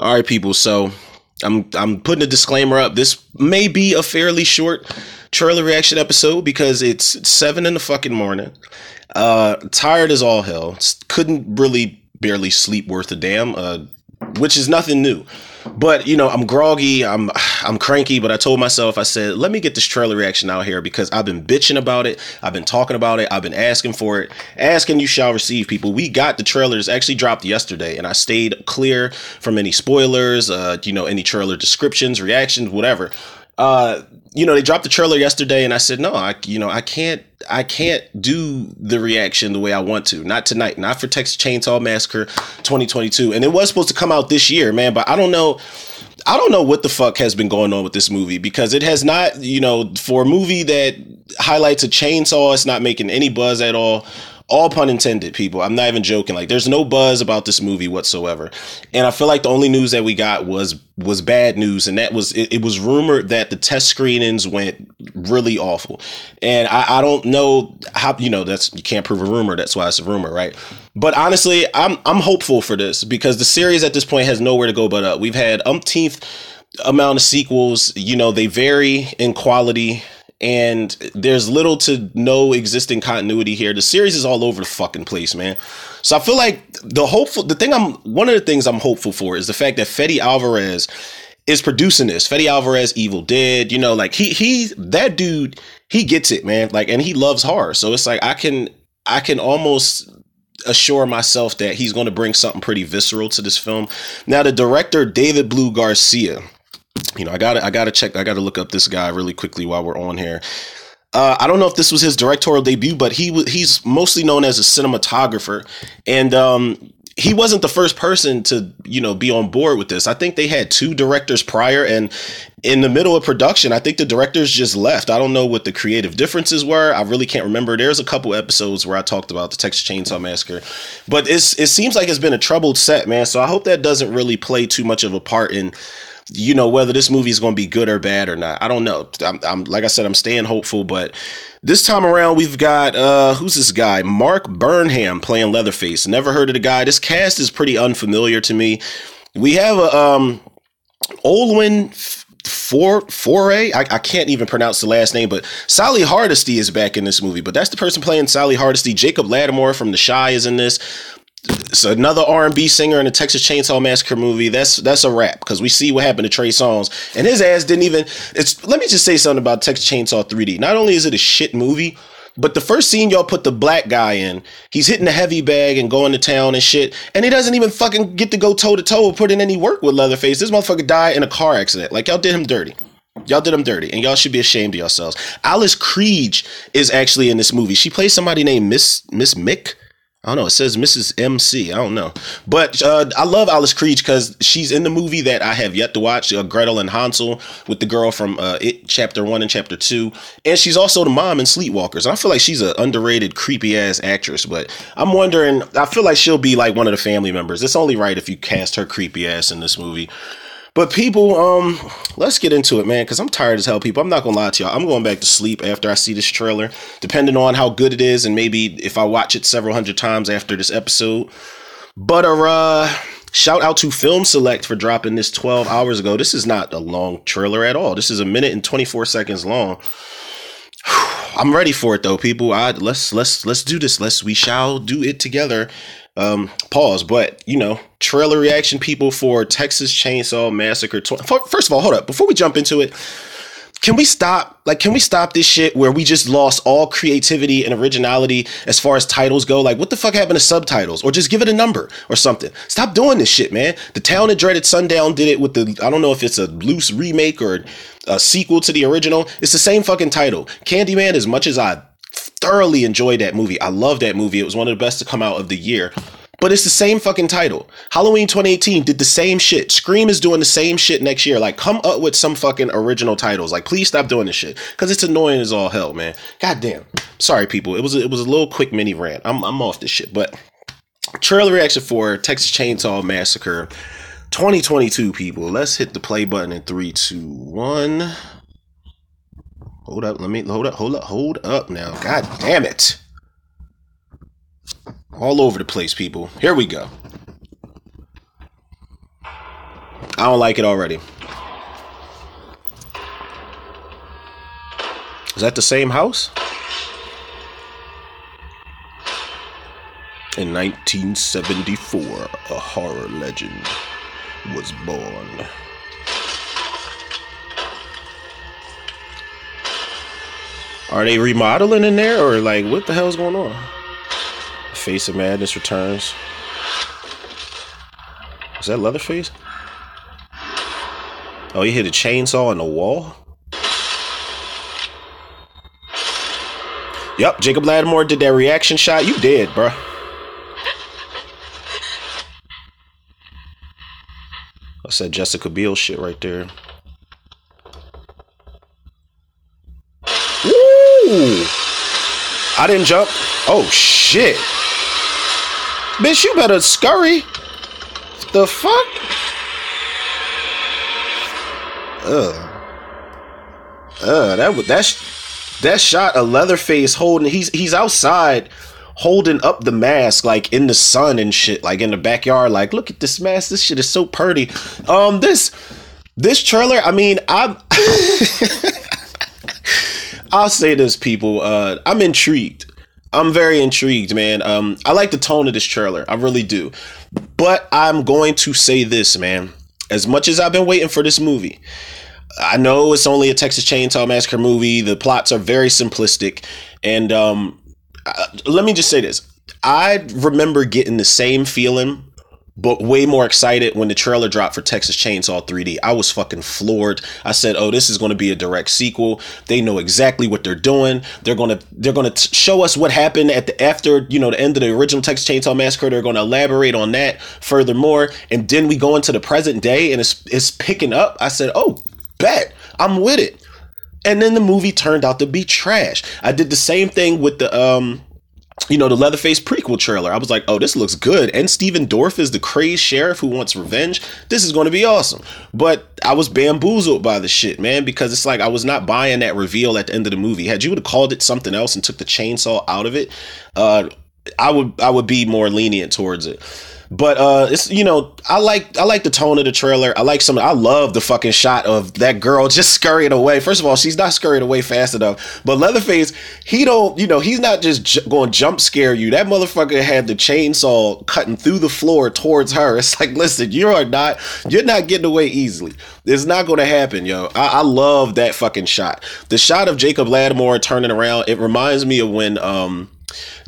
All right, people. So I'm I'm putting a disclaimer up. This may be a fairly short trailer reaction episode because it's seven in the fucking morning. Uh, tired as all hell. Couldn't really barely sleep worth a damn. Uh, which is nothing new. But you know, I'm groggy, I'm I'm cranky, but I told myself, I said, let me get this trailer reaction out here because I've been bitching about it, I've been talking about it, I've been asking for it. Asking you shall receive, people. We got the trailers actually dropped yesterday, and I stayed clear from any spoilers, uh, you know, any trailer descriptions, reactions, whatever. Uh, you know, they dropped the trailer yesterday, and I said, no, I, you know, I can't, I can't do the reaction the way I want to. Not tonight, not for Texas Chainsaw Massacre 2022, and it was supposed to come out this year, man. But I don't know. I don't know what the fuck has been going on with this movie because it has not, you know, for a movie that highlights a chainsaw, it's not making any buzz at all all pun intended, people. I'm not even joking. Like, there's no buzz about this movie whatsoever, and I feel like the only news that we got was was bad news, and that was it, it was rumored that the test screenings went really awful, and I, I don't know how you know that's you can't prove a rumor. That's why it's a rumor, right? But honestly, I'm I'm hopeful for this because the series at this point has nowhere to go but up. We've had umpteenth amount of sequels. You know, they vary in quality and there's little to no existing continuity here. The series is all over the fucking place, man. So I feel like the hopeful, the thing I'm, one of the things I'm hopeful for is the fact that Fede Alvarez is producing this. Fede Alvarez, Evil Dead, you know, like he he that dude, he gets it, man. Like, and he loves horror, so it's like I can I can almost assure myself that he's going to bring something pretty visceral to this film. Now, the director David Blue Garcia you know, I got to I got to check. I got to look up this guy really quickly while we're on here. Uh, I don't know if this was his directorial debut, but he he's mostly known as a cinematographer, and um, he wasn't the first person to you know be on board with this. I think they had two directors prior, and in the middle of production, I think the directors just left. I don't know what the creative differences were. I really can't remember. There's a couple episodes where I talked about the Texas Chainsaw Massacre, but it's it seems like it's been a troubled set, man. So I hope that doesn't really play too much of a part in you know whether this movie is going to be good or bad or not. I don't know. I'm, I'm, like I said, I'm staying hopeful, but this time around we've got uh who's this guy? Mark Burnham playing Leatherface. Never heard of the guy. This cast is pretty unfamiliar to me. We have a um Olwen for Foray. I, I, can't even pronounce the last name, but Sally Hardesty is back in this movie. But that's the person playing Sally Hardesty. Jacob Latimore from The Chi is in this so another R and B singer in the Texas Chainsaw Massacre movie. That's that's a wrap because we see what happened to Trey Songz and his ass didn't even. It's let me just say something about Texas Chainsaw 3D. Not only is it a shit movie, but the first scene y'all put the black guy in, he's hitting the heavy bag and going to town and shit, and he doesn't even fucking get to go toe to toe or put in any work with Leatherface. This motherfucker died in a car accident. Like y'all did him dirty. Y'all did him dirty, and y'all should be ashamed of yourselves. Alice Krige is actually in this movie. She plays somebody named Miss Miss Mick. I don't know. It says Mrs. MC. I don't know, but uh, I love Alice Krige because she's in the movie that I have yet to watch, uh, Gretel and Hansel, with the girl from uh, It Chapter One and Chapter Two, and she's also the mom in Sleepwalkers. I feel like she's an underrated, creepy ass actress, but I'm wondering. I feel like she'll be like one of the family members. It's only right if you cast her creepy ass in this movie. But people, um, let's get into it, man, because I'm tired as hell, people. I'm not gonna lie to y'all. I'm going back to sleep after I see this trailer, depending on how good it is, and maybe if I watch it several hundred times after this episode. But uh shout out to Film Select for dropping this 12 hours ago. This is not a long trailer at all. This is a minute and 24 seconds long. I'm ready for it though, people. I let's let's let's do this. Let's we shall do it together. Um, pause. But you know, trailer reaction people for Texas Chainsaw Massacre. First of all, hold up. Before we jump into it, can we stop? Like, can we stop this shit where we just lost all creativity and originality as far as titles go? Like, what the fuck happened to subtitles? Or just give it a number or something. Stop doing this shit, man. The Town of Dreaded Sundown did it with the, I don't know if it's a loose remake or a sequel to the original. It's the same fucking title. Candyman, as much as I thoroughly enjoyed that movie. I love that movie. It was one of the best to come out of the year. But it's the same fucking title. Halloween 2018 did the same shit. Scream is doing the same shit next year. Like, come up with some fucking original titles. Like, please stop doing this shit. Cause it's annoying as all hell, man. God damn. Sorry, people. It was a, it was a little quick mini rant. I'm I'm off this shit. But trailer reaction for Texas Chainsaw Massacre 2022, people. Let's hit the play button in three, two, one. Hold up, let me hold up, hold up, hold up now. God damn it. All over the place, people. Here we go. I don't like it already. Is that the same house? In 1974, a horror legend was born. Are they remodeling in there or like what the hell's going on? Face of Madness returns. Is that Leatherface? Oh, he hit a chainsaw in the wall? Yep, Jacob Latimore did that reaction shot. You did, bruh. I said Jessica Biel shit right there. Ooh! I didn't jump. Oh shit. Bitch, you better scurry. The fuck? Ugh. Uh, that would that's that shot a Leatherface holding he's he's outside holding up the mask like in the sun and shit, like in the backyard. Like, look at this mask. This shit is so pretty. Um, this this trailer. I mean, I'm. I'll say this, people. Uh, I'm intrigued. I'm very intrigued, man. Um, I like the tone of this trailer. I really do. But I'm going to say this, man. As much as I've been waiting for this movie, I know it's only a Texas Chainsaw Massacre movie. The plots are very simplistic, and um, uh, let me just say this: I remember getting the same feeling but way more excited when the trailer dropped for Texas Chainsaw 3D. I was fucking floored. I said, "Oh, this is going to be a direct sequel. They know exactly what they're doing. They're going to they're going to show us what happened at the after, you know, the end of the original Texas Chainsaw Massacre. They're going to elaborate on that furthermore, and then we go into the present day and it's it's picking up. I said, "Oh, bet. I'm with it." And then the movie turned out to be trash. I did the same thing with the um you know, the Leatherface prequel trailer. I was like, oh, this looks good. And Stephen Dorff is the crazed sheriff who wants revenge. This is going to be awesome. But I was bamboozled by the shit, man, because it's like I was not buying that reveal at the end of the movie. Had you would have called it something else and took the chainsaw out of it, uh, I would I would be more lenient towards it. But uh it's you know, I like I like the tone of the trailer. I like some I love the fucking shot of that girl just scurrying away. First of all, she's not scurrying away fast enough. But Leatherface, he don't, you know, he's not just j- going jump scare you. That motherfucker had the chainsaw cutting through the floor towards her. It's like, listen, you are not you're not getting away easily. It's not to happen, yo. I, I love that fucking shot. The shot of Jacob Latimore turning around, it reminds me of when um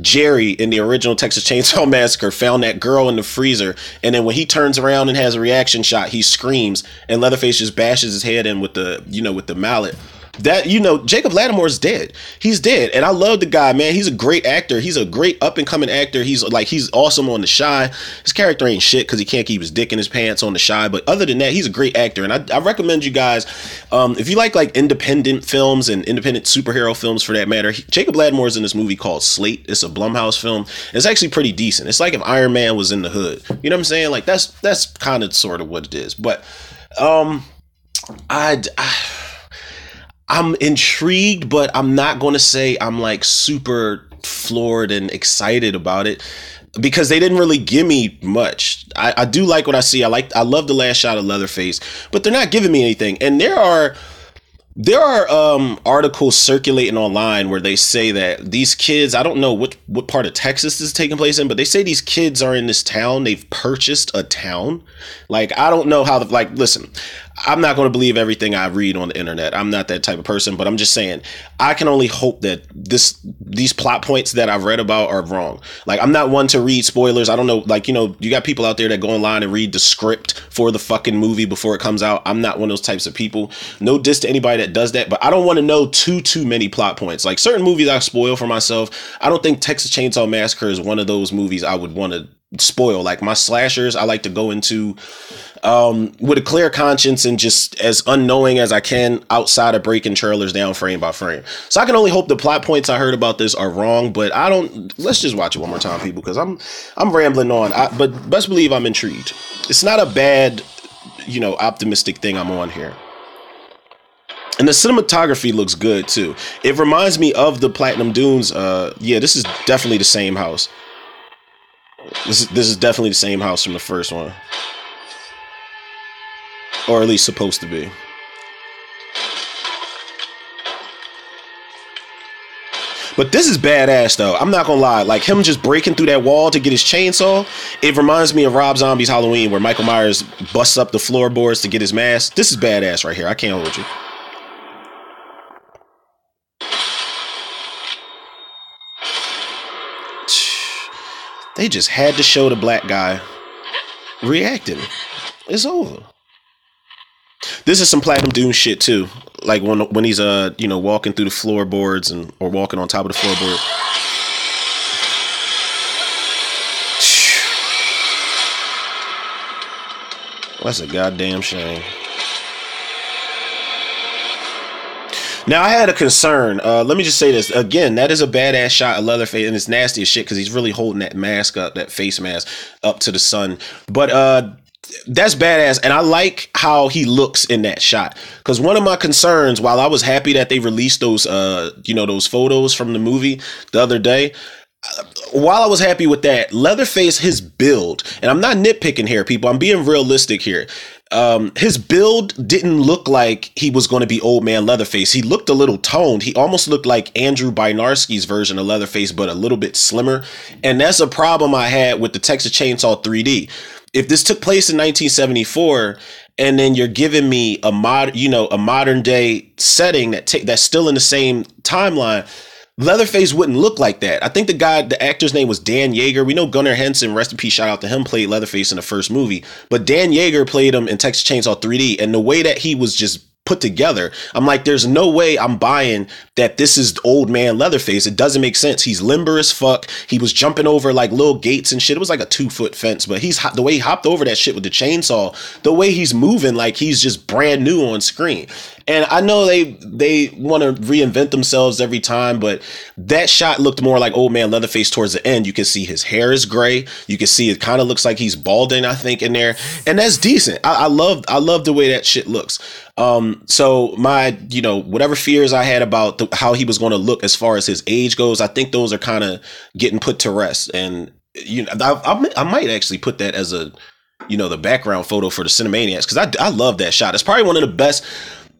Jerry in the original Texas Chainsaw Massacre found that girl in the freezer, and then when he turns around and has a reaction shot, he screams, and Leatherface just bashes his head in with the you know with the mallet that you know Jacob Latimore's dead. He's dead, and I love the guy, man. He's a great actor. He's a great up and coming actor. He's like he's awesome on The Chi. His character ain't shit because he can't keep his dick in his pants on The Chi. But other than that, he's a great actor, and I, I recommend you guys um, if you like like independent films and independent superhero films for that matter. He, Jacob Latimore's in this movie called Slate. It's a Blumhouse film. It's actually pretty decent. It's like if Iron Man was in the hood. You know what I'm saying? Like that's that's kind of sort of what it is. But um, I'd. I, I'm intrigued, but I'm not going to say I'm like super floored and excited about it because they didn't really give me much. I, I do like what I see. I like I love the last shot of Leatherface, but they're not giving me anything. And there are there are um, articles circulating online where they say that these kids, I don't know what, what part of Texas this is taking place in, but they say these kids are in this town. They've purchased a town. Like, I don't know how, the, like, listen, I'm not going to believe everything I read on the internet. I'm not that type of person, but I'm just saying I can only hope that this these plot points that I've read about are wrong. Like I'm not one to read spoilers. I don't know like you know, you got people out there that go online and read the script for the fucking movie before it comes out. I'm not one of those types of people. No diss to anybody that does that, but I don't want to know too too many plot points. Like certain movies I spoil for myself. I don't think Texas Chainsaw Massacre is one of those movies I would want to spoil. Like my slashers, I like to go into um, with a clear conscience and just as unknowing as I can outside of breaking trailers down frame by frame. So I can only hope the plot points I heard about this are wrong, but I don't. Let's just watch it one more time, people, because I'm I'm rambling on. I, but best believe I'm intrigued. It's not a bad, you know, optimistic thing I'm on here. And the cinematography looks good too. It reminds me of the Platinum Dunes. Uh, yeah, this is definitely the same house. This is this is definitely the same house from the first one. or at least supposed to be. But this is badass though. I'm not gonna lie. Like him just breaking through that wall to get his chainsaw, it reminds me of Rob Zombie's Halloween where Michael Myers busts up the floorboards to get his mask. This is badass right here. I can't hold you. They just had to show the black guy reacting. It's over. This is some Platinum Dune shit too. Like when when he's uh you know walking through the floorboards and or walking on top of the floorboard. That's a goddamn shame. Now I had a concern. Uh, let me just say this again. That is a badass shot of Leatherface, and it's nasty as shit because he's really holding that mask up, that face mask up to the sun. But uh, that's badass, and I like how he looks in that shot. Because one of my concerns, while I was happy that they released those, uh, you know, those photos from the movie the other day, while I was happy with that, Leatherface, his build, and I'm not nitpicking here, people. I'm being realistic here um, his build didn't look like he was going to be old man Leatherface. He looked a little toned. He almost looked like Andrew Bryniarski's version of Leatherface, but a little bit slimmer. And that's a problem I had with the Texas Chainsaw 3D. If this took place in 1974, and then you're giving me a mod, you know, a modern day setting that ta- that's still in the same timeline Leatherface wouldn't look like that. I think the guy, the actor's name was Dan Yeager. We know Gunnar Hansen, rest in peace, shout out to him, played Leatherface in the first movie. But Dan Yeager played him in Texas Chainsaw 3D. And the way that he was just put together. I'm like, there's no way I'm buying that this is old man Leatherface. It doesn't make sense. He's limber as fuck. He was jumping over like little gates and shit. It was like a two foot fence, but he's the way he hopped over that shit with the chainsaw, the way he's moving, like he's just brand new on screen. And I know they they want to reinvent themselves every time, but that shot looked more like old man Leatherface towards the end. You can see his hair is gray. You can see it kind of looks like he's balding, I think, in there, and that's decent. I, I love I love the way that shit looks. Um, so my, you know, whatever fears I had about the, how he was going to look as far as his age goes, I think those are kind of getting put to rest. And you know, I, I, I, might actually put that as a, you know, the background photo for the Cinemaniacs because I, I love that shot. It's probably one of the best.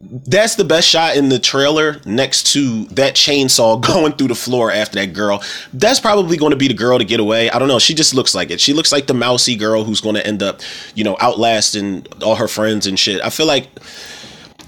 That's the best shot in the trailer next to that chainsaw going through the floor after that girl. That's probably going to be the girl to get away. I don't know. She just looks like it. She looks like the mousy girl who's going to end up, you know, outlasting all her friends and shit. I feel like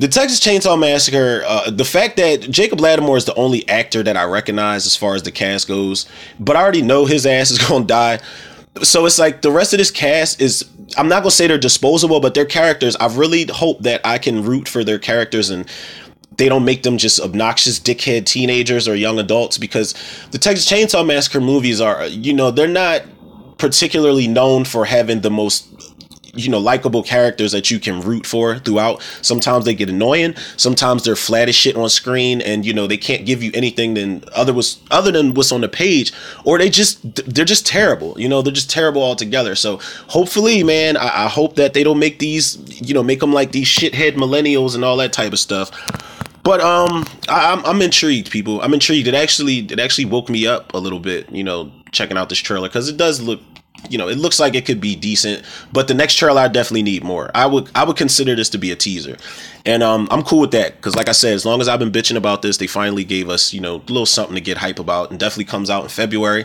the Texas Chainsaw Massacre, uh, the fact that Jacob Latimore is the only actor that I recognize as far as the cast goes, but I already know his ass is gonna die. So it's like the rest of this cast is I'm not gonna say they're disposable, but their characters, I really hope that I can root for their characters and they don't make them just obnoxious dickhead teenagers or young adults because the Texas Chainsaw Massacre movies are, you know, they're not particularly known for having the most you know likable characters that you can root for throughout. Sometimes they get annoying. Sometimes they're flat as shit on screen and you know they can't give you anything than other was other than what's on the page or they just they're just terrible you know they're just terrible altogether. So hopefully man I, I hope that they don't make these you know make them like these shithead millennials and all that type of stuff. But um I, I'm, I'm intrigued people. I'm intrigued. It actually it actually woke me up a little bit you know checking out this trailer because it does look you know, it looks like it could be decent, but the next trailer I definitely need more. I would I would consider this to be a teaser, and um, I'm cool with that because, like I said, as long as I've been bitching about this, they finally gave us you know a little something to get hype about, and definitely comes out in February.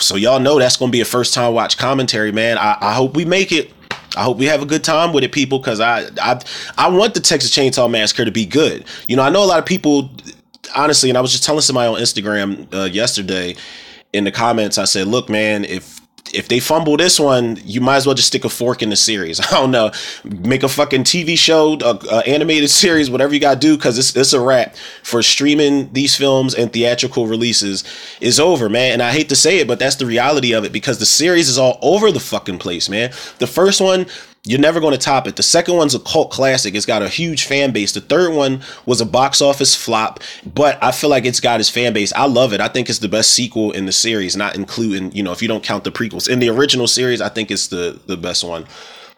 So y'all know that's gonna be a first time watch commentary, man. I, I hope we make it. I hope we have a good time with it, people, because I, I I want the Texas Chainsaw Massacre to be good. You know, I know a lot of people, honestly, and I was just telling somebody on Instagram uh, yesterday in the comments. I said, look, man, if if they fumble this one, you might as well just stick a fork in the series. I don't know, make a fucking TV show, a, a animated series, whatever you gotta do, because it's it's a wrap for streaming these films and theatrical releases is over, man. And I hate to say it, but that's the reality of it because the series is all over the fucking place, man. The first one you're never going to top it. The second one's a cult classic. It's got a huge fan base. The third one was a box office flop, but I feel like it's got its fan base. I love it. I think it's the best sequel in the series, not including, you know, if you don't count the prequels. In the original series, I think it's the the best one.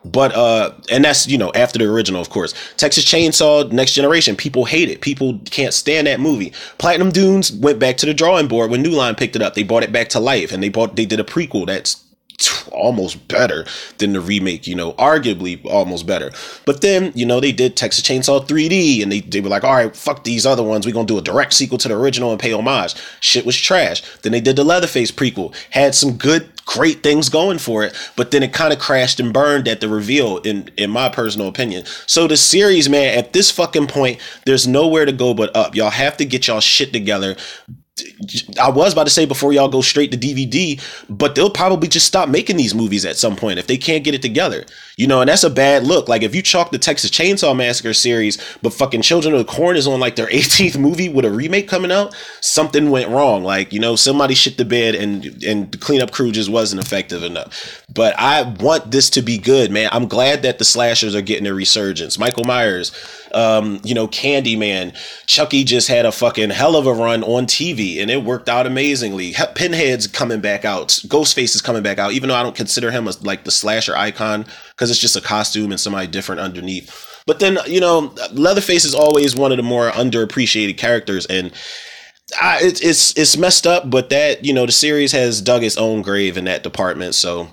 But uh and that's, you know, after the original, of course. Texas Chainsaw Next Generation, people hate it. People can't stand that movie. Platinum Dunes went back to the drawing board when New Line picked it up. They brought it back to life and they bought they did a prequel that's almost better than the remake, you know, arguably almost better. But then, you know, they did Texas Chainsaw 3D and they, they were like, all right, fuck these other ones. We're going to do a direct sequel to the original and pay homage. Shit was trash. Then they did the Leatherface prequel, had some good, great things going for it, but then it kind of crashed and burned at the reveal, in, in my personal opinion. So the series, man, at this fucking point, there's nowhere to go but up. Y'all have to get y'all shit together. I was about to say before y'all go straight to DVD, but they'll probably just stop making these movies at some point if they can't get it together. You know, and that's a bad look. Like if you chalk the Texas Chainsaw Massacre series, but fucking Children of the Corn is on like their 18th movie with a remake coming out, something went wrong. Like, you know, somebody shit the bed and and the cleanup crew just wasn't effective enough. But I want this to be good, man. I'm glad that the slashers are getting a resurgence. Michael Myers, um, you know, Candyman, Chucky just had a fucking hell of a run on TV and it worked out amazingly. Pinhead's coming back out, Ghostface is coming back out, even though I don't consider him as like the slasher icon because it's just a costume and somebody different underneath. But then, you know, Leatherface is always one of the more underappreciated characters and I, it's it's it's messed up, but that you know the series has dug its own grave in that department. So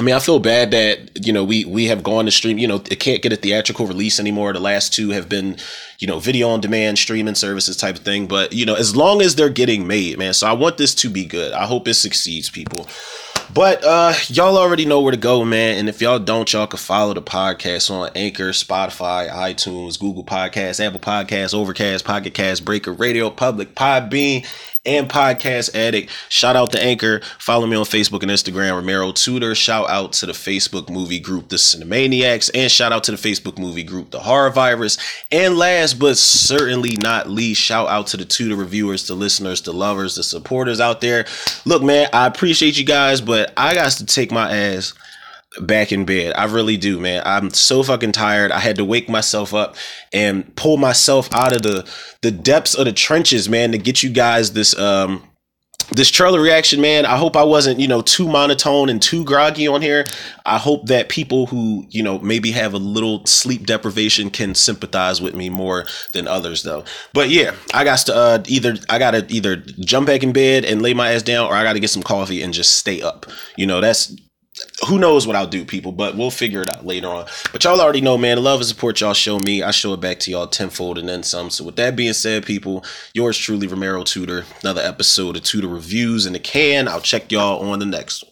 I mean, I feel bad that you know we we have gone to stream. You know, it can't get a theatrical release anymore. The last two have been, you know, video on demand streaming services type of thing. But you know, as long as they're getting made, man. So I want this to be good. I hope it succeeds, people. But uh y'all already know where to go, man. And if y'all don't, y'all can follow the podcast on Anchor, Spotify, iTunes, Google Podcasts, Apple Podcasts, Overcast, Pocket Cast, Breaker Radio, Public, Podbean, and Podcast Addict. Shout out to Anchor. Follow me on Facebook and Instagram, Romero Tudor. Shout out to the Facebook movie group, The Cinemaniacs. And shout out to the Facebook movie group, The Horror Virus. And last but certainly not least, shout out to the Tudor reviewers, the listeners, the lovers, the supporters out there. Look, man, I appreciate you guys, but I got to take my ass back in bed. I really do, man. I'm so fucking tired. I had to wake myself up and pull myself out of the the depths of the trenches, man, to get you guys this um this trailer reaction, man. I hope I wasn't, you know, too monotone and too groggy on here. I hope that people who, you know, maybe have a little sleep deprivation can sympathize with me more than others, though. But yeah, I got to uh, either I got to either jump back in bed and lay my ass down, or I got to get some coffee and just stay up. You know, that's who knows what I'll do, people, but we'll figure it out later on. But y'all already know, man, the love and support y'all show me, I show it back to y'all tenfold and then some. So with that being said, people, yours truly, Romero Tudor, another episode of Tudor Reviews in the can. I'll check y'all on the next one.